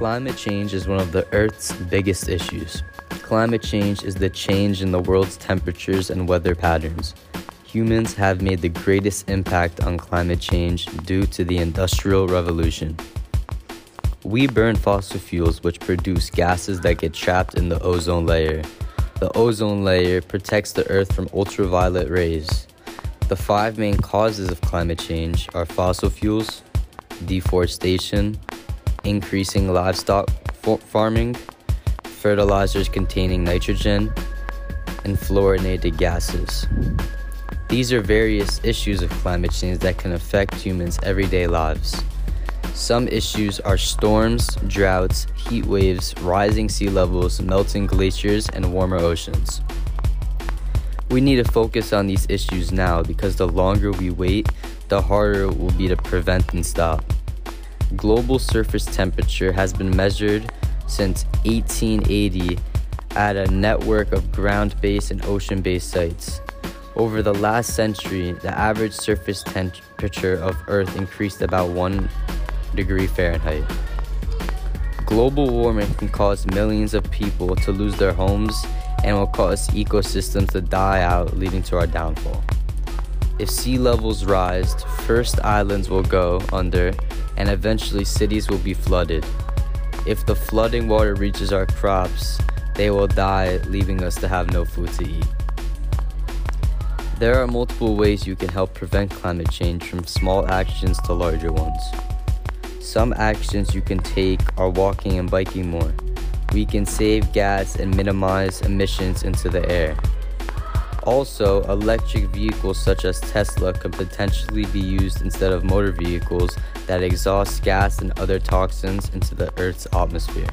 Climate change is one of the Earth's biggest issues. Climate change is the change in the world's temperatures and weather patterns. Humans have made the greatest impact on climate change due to the Industrial Revolution. We burn fossil fuels, which produce gases that get trapped in the ozone layer. The ozone layer protects the Earth from ultraviolet rays. The five main causes of climate change are fossil fuels, deforestation, increasing livestock farming, fertilizers containing nitrogen, and fluorinated gases. These are various issues of climate change that can affect humans' everyday lives. Some issues are storms, droughts, heat waves, rising sea levels, melting glaciers, and warmer oceans. We need to focus on these issues now because the longer we wait, the harder it will be to prevent and stop. Global surface temperature has been measured since 1880 at a network of ground based and ocean based sites. Over the last century, the average surface temperature of Earth increased about 1 degree Fahrenheit. Global warming can cause millions of people to lose their homes and will cause ecosystems to die out, leading to our downfall. If sea levels rise, first islands will go under and eventually cities will be flooded. If the flooding water reaches our crops, they will die, leaving us to have no food to eat. There are multiple ways you can help prevent climate change from small actions to larger ones. Some actions you can take are walking and biking more. We can save gas and minimize emissions into the air. Also, electric vehicles such as Tesla could potentially be used instead of motor vehicles that exhaust gas and other toxins into the Earth's atmosphere.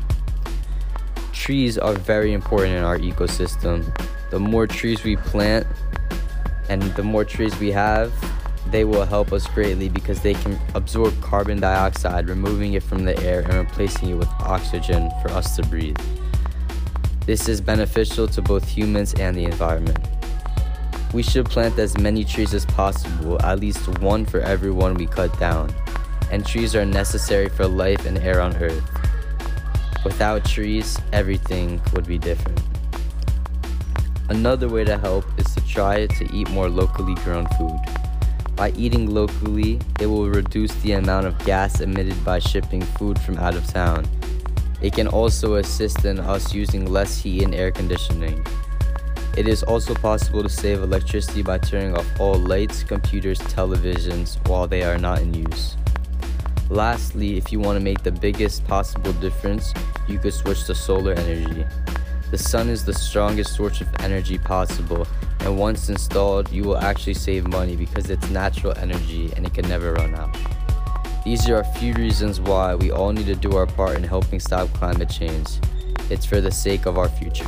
Trees are very important in our ecosystem. The more trees we plant, and the more trees we have, they will help us greatly because they can absorb carbon dioxide, removing it from the air and replacing it with oxygen for us to breathe. This is beneficial to both humans and the environment. We should plant as many trees as possible, at least one for every one we cut down. And trees are necessary for life and air on Earth. Without trees, everything would be different. Another way to help is to try to eat more locally grown food. By eating locally, it will reduce the amount of gas emitted by shipping food from out of town. It can also assist in us using less heat and air conditioning. It is also possible to save electricity by turning off all lights, computers, televisions while they are not in use. Lastly, if you want to make the biggest possible difference, you could switch to solar energy. The sun is the strongest source of energy possible, and once installed, you will actually save money because it's natural energy and it can never run out. These are a few reasons why we all need to do our part in helping stop climate change. It's for the sake of our future.